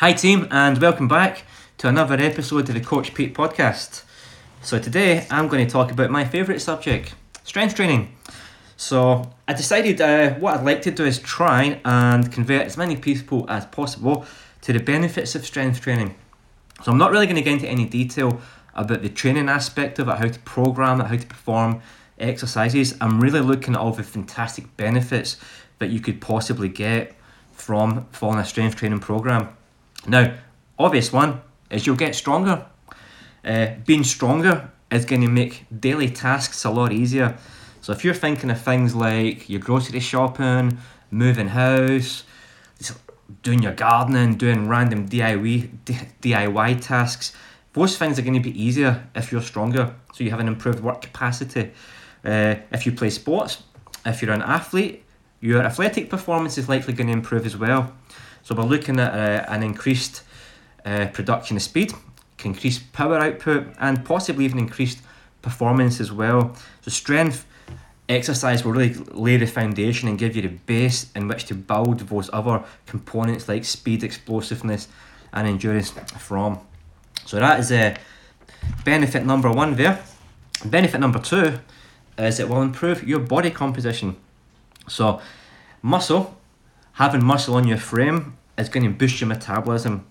Hi, team, and welcome back to another episode of the Coach Pete podcast. So, today I'm going to talk about my favourite subject strength training. So, I decided uh, what I'd like to do is try and convert as many people as possible to the benefits of strength training. So, I'm not really going to get into any detail about the training aspect of it, how to program it, how to perform exercises. I'm really looking at all the fantastic benefits that you could possibly get from following a strength training program. Now, obvious one is you'll get stronger. Uh, being stronger is going to make daily tasks a lot easier. So if you're thinking of things like your grocery shopping, moving house, doing your gardening, doing random DIY DIY tasks, those things are going to be easier if you're stronger. So you have an improved work capacity. Uh, if you play sports, if you're an athlete, your athletic performance is likely going to improve as well. So we're looking at uh, an increased uh, production of speed, increased power output, and possibly even increased performance as well. So strength exercise will really lay the foundation and give you the base in which to build those other components like speed, explosiveness, and endurance from. So that is a uh, benefit number one there. Benefit number two is it will improve your body composition. So, muscle, having muscle on your frame is going to boost your metabolism.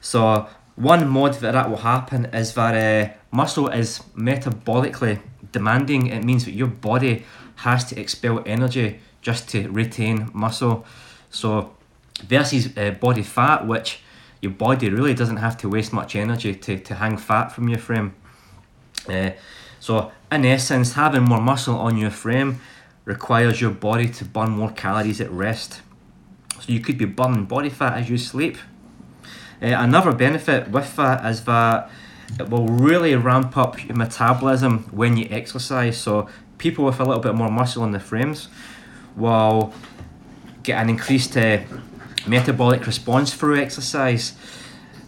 So, one mod that that will happen is that uh, muscle is metabolically demanding. It means that your body has to expel energy just to retain muscle. So, versus uh, body fat, which your body really doesn't have to waste much energy to, to hang fat from your frame. Uh, so, in essence, having more muscle on your frame requires your body to burn more calories at rest. So, you could be burning body fat as you sleep. Uh, another benefit with that is that it will really ramp up your metabolism when you exercise. So, people with a little bit more muscle in the frames will get an increased uh, metabolic response through exercise.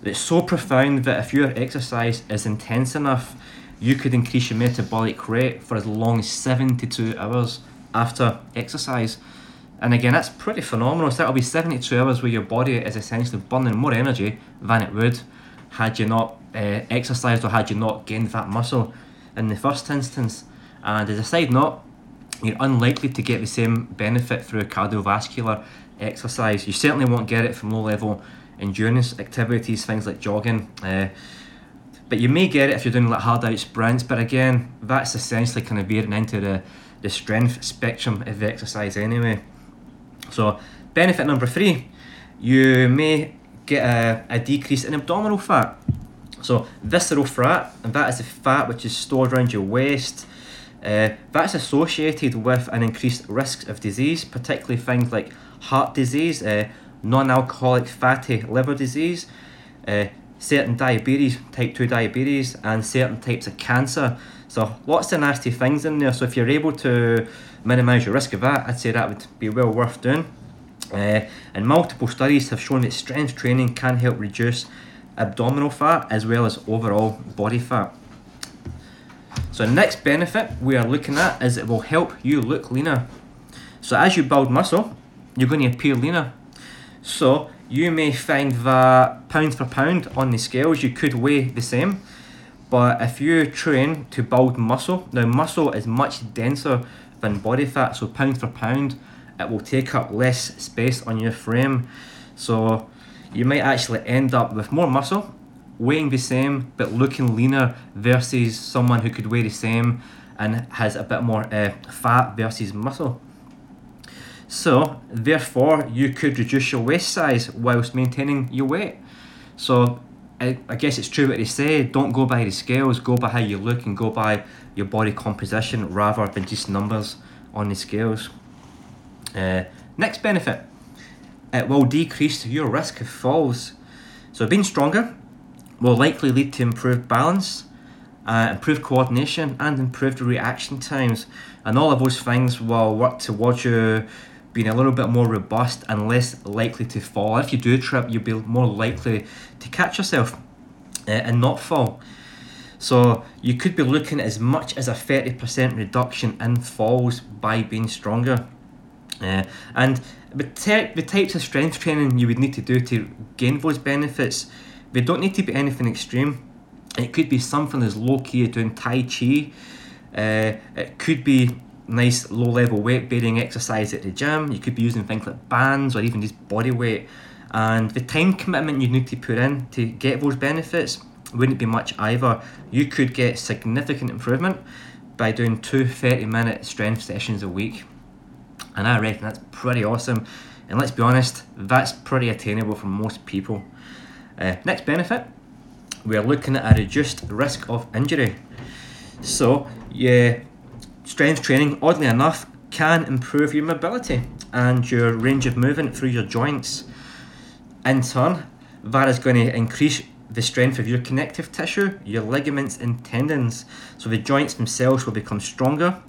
It's so profound that if your exercise is intense enough, you could increase your metabolic rate for as long as 72 hours after exercise. And again, that's pretty phenomenal. So that'll be 72 hours where your body is essentially burning more energy than it would had you not uh, exercised or had you not gained that muscle in the first instance. And as a side note, you're unlikely to get the same benefit through cardiovascular exercise. You certainly won't get it from low level endurance activities, things like jogging. Uh, but you may get it if you're doing like hard out sprints. But again, that's essentially kind of veering into the, the strength spectrum of the exercise anyway. So, benefit number three, you may get a, a decrease in abdominal fat. So, visceral fat, and that is the fat which is stored around your waist. Uh, that's associated with an increased risk of disease, particularly things like heart disease, uh, non alcoholic fatty liver disease, uh, certain diabetes, type 2 diabetes, and certain types of cancer. So, lots of nasty things in there. So, if you're able to minimise your risk of that, I'd say that would be well worth doing. Uh, and multiple studies have shown that strength training can help reduce abdominal fat as well as overall body fat. So, the next benefit we are looking at is it will help you look leaner. So, as you build muscle, you're going to appear leaner. So, you may find that pound for pound on the scales, you could weigh the same. But if you train to build muscle, now muscle is much denser than body fat, so pound for pound, it will take up less space on your frame. So you might actually end up with more muscle, weighing the same, but looking leaner versus someone who could weigh the same and has a bit more uh, fat versus muscle. So, therefore, you could reduce your waist size whilst maintaining your weight. So, I, I guess it's true what they say don't go by the scales, go by how you look and go by your body composition rather than just numbers on the scales. Uh, next benefit it will decrease your risk of falls. So, being stronger will likely lead to improved balance, uh, improved coordination, and improved reaction times. And all of those things will work towards you being a little bit more robust and less likely to fall. If you do trip, you'll be more likely to catch yourself uh, and not fall. So you could be looking at as much as a 30% reduction in falls by being stronger. Uh, and the, te- the types of strength training you would need to do to gain those benefits, they don't need to be anything extreme. It could be something as low key as doing Tai Chi. Uh, it could be nice low level weight bearing exercise at the gym. You could be using things like bands or even just body weight. And the time commitment you need to put in to get those benefits wouldn't be much either. You could get significant improvement by doing two 30 minute strength sessions a week. And I reckon that's pretty awesome. And let's be honest, that's pretty attainable for most people. Uh, next benefit, we're looking at a reduced risk of injury. So, yeah, strength training, oddly enough, can improve your mobility and your range of movement through your joints. In turn, that is going to increase the strength of your connective tissue, your ligaments and tendons. So the joints themselves will become stronger,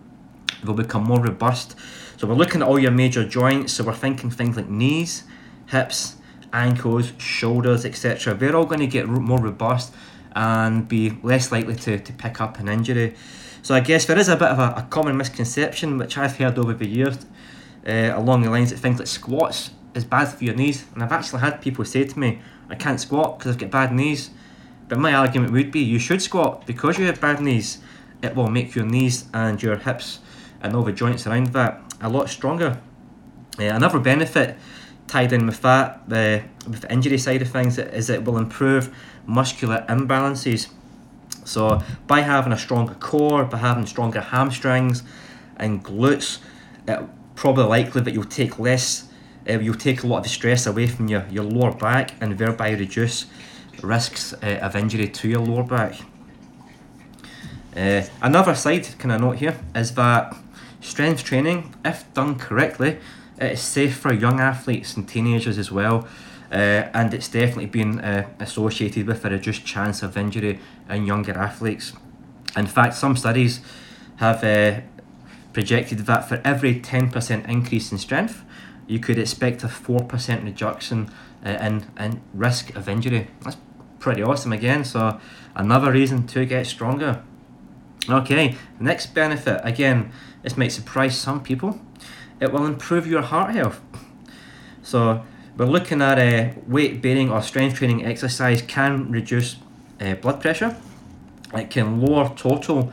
they'll become more robust. So we're looking at all your major joints, so we're thinking things like knees, hips, ankles, shoulders, etc. They're all going to get more robust and be less likely to, to pick up an injury. So I guess there is a bit of a, a common misconception which I've heard over the years uh, along the lines that things like squats is bad for your knees. And I've actually had people say to me, I can't squat because I've got bad knees. But my argument would be you should squat because you have bad knees. It will make your knees and your hips and all the joints around that a lot stronger. Uh, another benefit tied in with that, the with the injury side of things, is it will improve muscular imbalances. So by having a stronger core, by having stronger hamstrings and glutes, it probably likely that you'll take less uh, you'll take a lot of the stress away from your, your lower back and thereby reduce risks uh, of injury to your lower back. Uh, another side kind of note here is that strength training, if done correctly, it's safe for young athletes and teenagers as well. Uh, and it's definitely been uh, associated with a reduced chance of injury in younger athletes. In fact, some studies have uh, projected that for every 10% increase in strength, you could expect a 4% reduction uh, in, in risk of injury. That's pretty awesome again, so another reason to get stronger. Okay, next benefit, again, this might surprise some people. It will improve your heart health. So, we're looking at uh, weight bearing or strength training exercise can reduce uh, blood pressure. It can lower total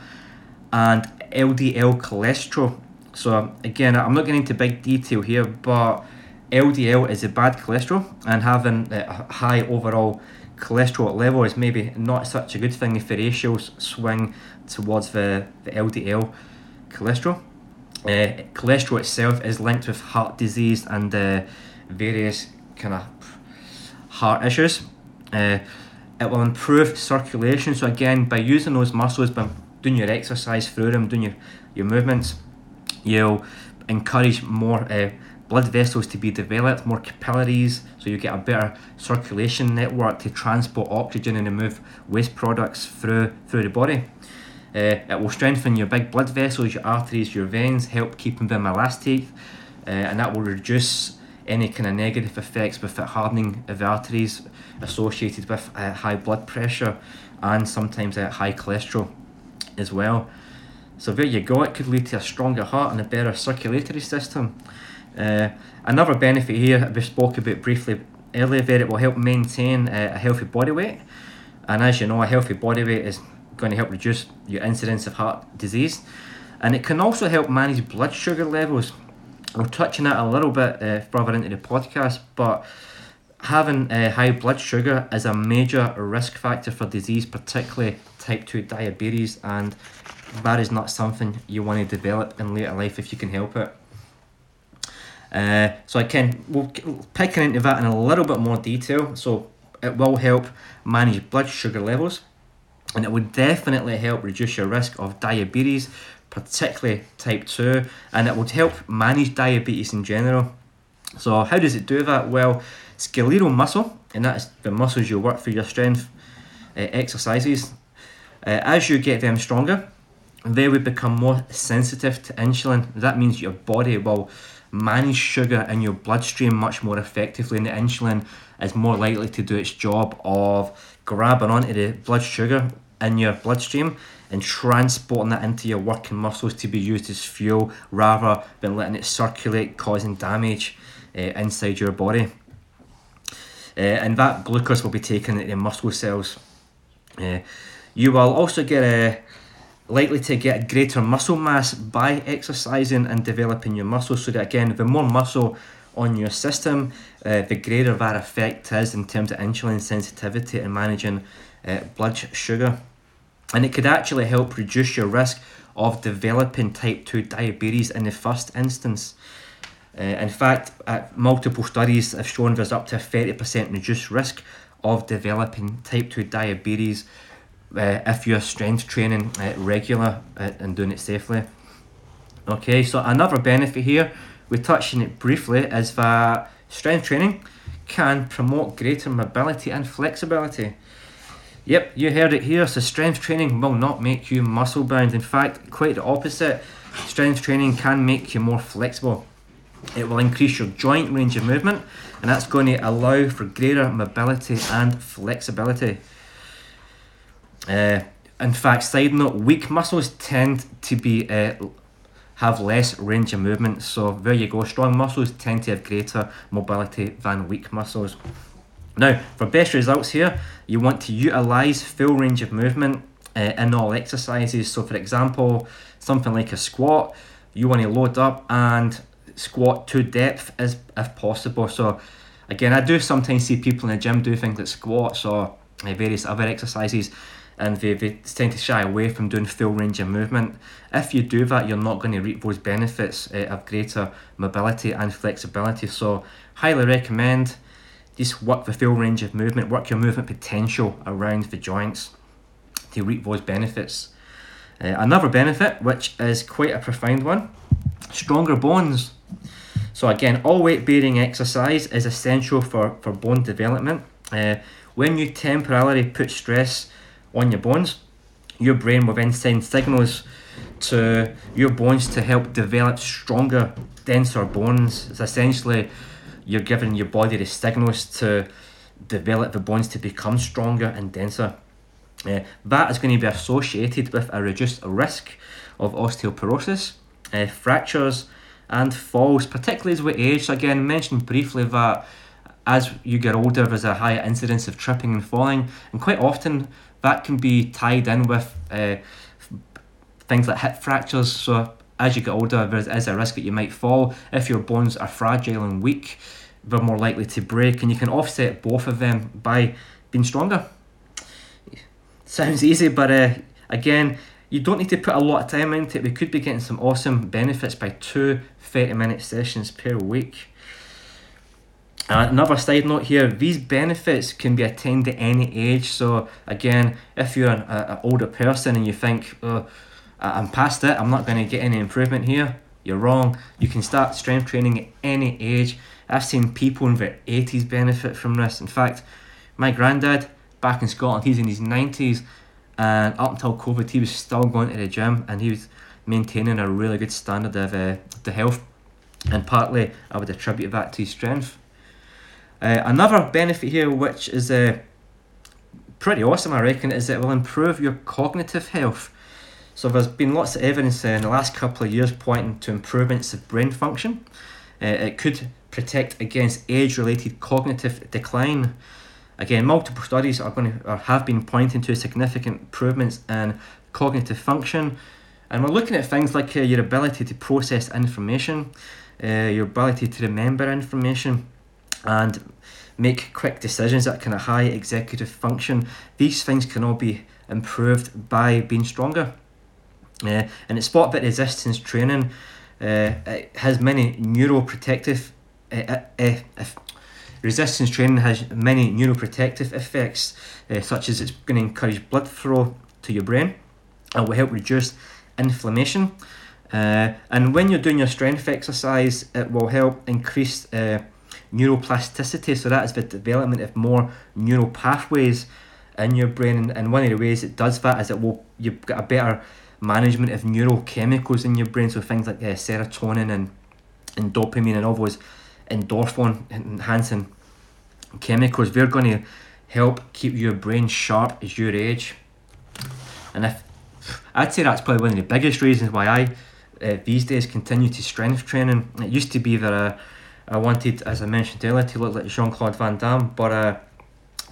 and LDL cholesterol so again, I'm not getting into big detail here, but LDL is a bad cholesterol, and having a high overall cholesterol level is maybe not such a good thing if the ratios swing towards the, the LDL cholesterol. Uh, cholesterol itself is linked with heart disease and uh, various kind of heart issues. Uh, it will improve circulation. So again, by using those muscles, by doing your exercise through them, doing your, your movements, You'll encourage more uh, blood vessels to be developed, more capillaries, so you get a better circulation network to transport oxygen and remove waste products through through the body. Uh, it will strengthen your big blood vessels, your arteries, your veins, help keeping them elastic, uh, and that will reduce any kind of negative effects with it hardening of the arteries associated with uh, high blood pressure and sometimes uh, high cholesterol as well. So there you go, it could lead to a stronger heart and a better circulatory system. Uh, another benefit here we spoke about briefly earlier there, it will help maintain uh, a healthy body weight. And as you know, a healthy body weight is going to help reduce your incidence of heart disease. And it can also help manage blood sugar levels. I'll touching that a little bit uh, further into the podcast, but having uh, high blood sugar is a major risk factor for disease, particularly type 2 diabetes and that is not something you want to develop in later life if you can help it. Uh, so I can we'll picking into that in a little bit more detail. So it will help manage blood sugar levels, and it would definitely help reduce your risk of diabetes, particularly type two, and it would help manage diabetes in general. So how does it do that? Well, skeletal muscle, and that is the muscles you work for your strength uh, exercises. Uh, as you get them stronger, they would become more sensitive to insulin. That means your body will manage sugar in your bloodstream much more effectively, and the insulin is more likely to do its job of grabbing onto the blood sugar in your bloodstream and transporting that into your working muscles to be used as fuel rather than letting it circulate, causing damage uh, inside your body. Uh, and that glucose will be taken into muscle cells. Uh, you will also get a likely to get greater muscle mass by exercising and developing your muscles. So that again, the more muscle on your system, uh, the greater that effect is in terms of insulin sensitivity and managing uh, blood sugar. And it could actually help reduce your risk of developing type 2 diabetes in the first instance. Uh, in fact, multiple studies have shown there's up to a 30% reduced risk of developing type 2 diabetes uh, if you're strength training uh, regular uh, and doing it safely. Okay, so another benefit here, we touched on it briefly, is that strength training can promote greater mobility and flexibility. Yep, you heard it here. So, strength training will not make you muscle bound. In fact, quite the opposite. Strength training can make you more flexible. It will increase your joint range of movement, and that's going to allow for greater mobility and flexibility. Uh, in fact, side note, weak muscles tend to be uh, have less range of movement. So there you go. Strong muscles tend to have greater mobility than weak muscles. Now, for best results here, you want to utilize full range of movement uh, in all exercises. So, for example, something like a squat, you want to load up and squat to depth as if possible. So, again, I do sometimes see people in the gym do things like squats or uh, various other exercises and they, they tend to shy away from doing full range of movement. If you do that, you're not going to reap those benefits uh, of greater mobility and flexibility. So, highly recommend just work the full range of movement, work your movement potential around the joints to reap those benefits. Uh, another benefit, which is quite a profound one, stronger bones. So again, all weight bearing exercise is essential for, for bone development. Uh, when you temporarily put stress on your bones, your brain will then send signals to your bones to help develop stronger, denser bones. It's essentially you're giving your body the signals to develop the bones to become stronger and denser. Uh, that is going to be associated with a reduced risk of osteoporosis, uh, fractures, and falls, particularly as we age. So again, mentioned briefly that as you get older, there's a higher incidence of tripping and falling, and quite often that can be tied in with uh, things like hip fractures. So as you get older, there is a risk that you might fall. If your bones are fragile and weak, they're more likely to break, and you can offset both of them by being stronger. Sounds easy, but uh, again, you don't need to put a lot of time into it. We could be getting some awesome benefits by two 30 minute sessions per week. Uh, another side note here, these benefits can be attained at any age. So again, if you're an, an older person and you think, oh, I'm past it, I'm not going to get any improvement here, you're wrong. You can start strength training at any age. I've seen people in their 80s benefit from this. In fact, my granddad back in Scotland, he's in his 90s, and up until COVID, he was still going to the gym and he was maintaining a really good standard of uh, the health. And partly, I would attribute that to his strength. Uh, another benefit here, which is uh, pretty awesome, I reckon, is it will improve your cognitive health. So there's been lots of evidence uh, in the last couple of years pointing to improvements of brain function. Uh, it could protect against age-related cognitive decline. Again, multiple studies are going to or have been pointing to significant improvements in cognitive function, and we're looking at things like uh, your ability to process information, uh, your ability to remember information, and make quick decisions, that kind of high executive function. These things can all be improved by being stronger. Uh, and it's spot bit resistance training. Uh, it has many neuroprotective uh, resistance training has many neuroprotective effects such as it's going to encourage blood flow to your brain. And will help reduce inflammation. And when you're doing your strength exercise it will help increase neuroplasticity. So that is the development of more neural pathways in your brain. And one of the ways it does that is it will you've got a better management of neurochemicals in your brain, so things like uh, serotonin and, and dopamine and all those endorphin enhancing chemicals, they're going to help keep your brain sharp as your age. And if I'd say that's probably one of the biggest reasons why I uh, these days continue to strength training. It used to be that uh, I wanted, as I mentioned earlier, to look like Jean Claude Van Damme, but uh,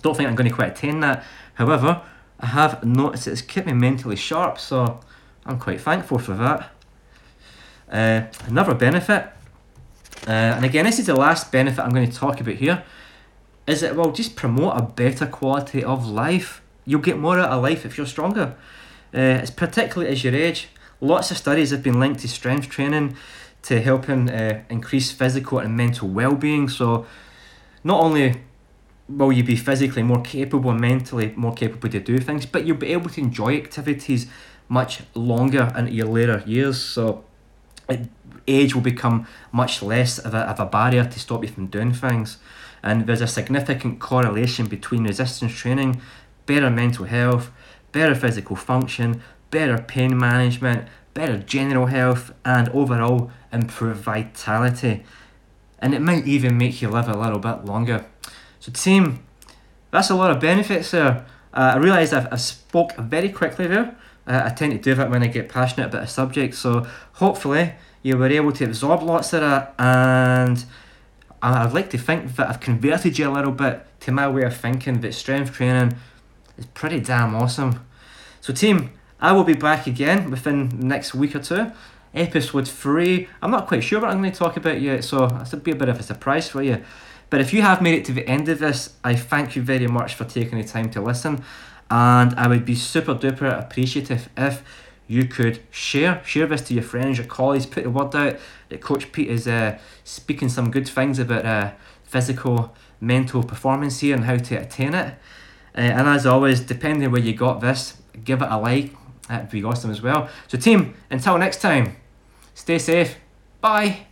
don't think I'm going to quite attain that. However, I have noticed it's kept me mentally sharp, so I'm quite thankful for that. Uh, another benefit, uh, and again, this is the last benefit I'm going to talk about here, is it will just promote a better quality of life. You'll get more out of life if you're stronger. Uh, it's particularly as you age. Lots of studies have been linked to strength training to helping uh, increase physical and mental well-being. So, not only will you be physically more capable and mentally more capable to do things, but you'll be able to enjoy activities much longer into your later years. So, it, age will become much less of a, of a barrier to stop you from doing things. And there's a significant correlation between resistance training, better mental health, better physical function, better pain management, better general health, and overall improved vitality. And it might even make you live a little bit longer. So, team, that's a lot of benefits there. Uh, I realise I've, I've spoke very quickly there. Uh, I tend to do that when I get passionate about a subject. So, hopefully, you were able to absorb lots of that and I'd like to think that I've converted you a little bit to my way of thinking that strength training is pretty damn awesome. So, team, I will be back again within the next week or two. Episode 3. I'm not quite sure what I'm going to talk about yet, so it's a, be a bit of a surprise for you. But if you have made it to the end of this, I thank you very much for taking the time to listen. And I would be super duper appreciative if you could share share this to your friends, your colleagues, put the word out that Coach Pete is uh, speaking some good things about uh, physical, mental performance here and how to attain it. Uh, and as always, depending where you got this, give it a like. That'd be awesome as well. So, team, until next time, stay safe. Bye.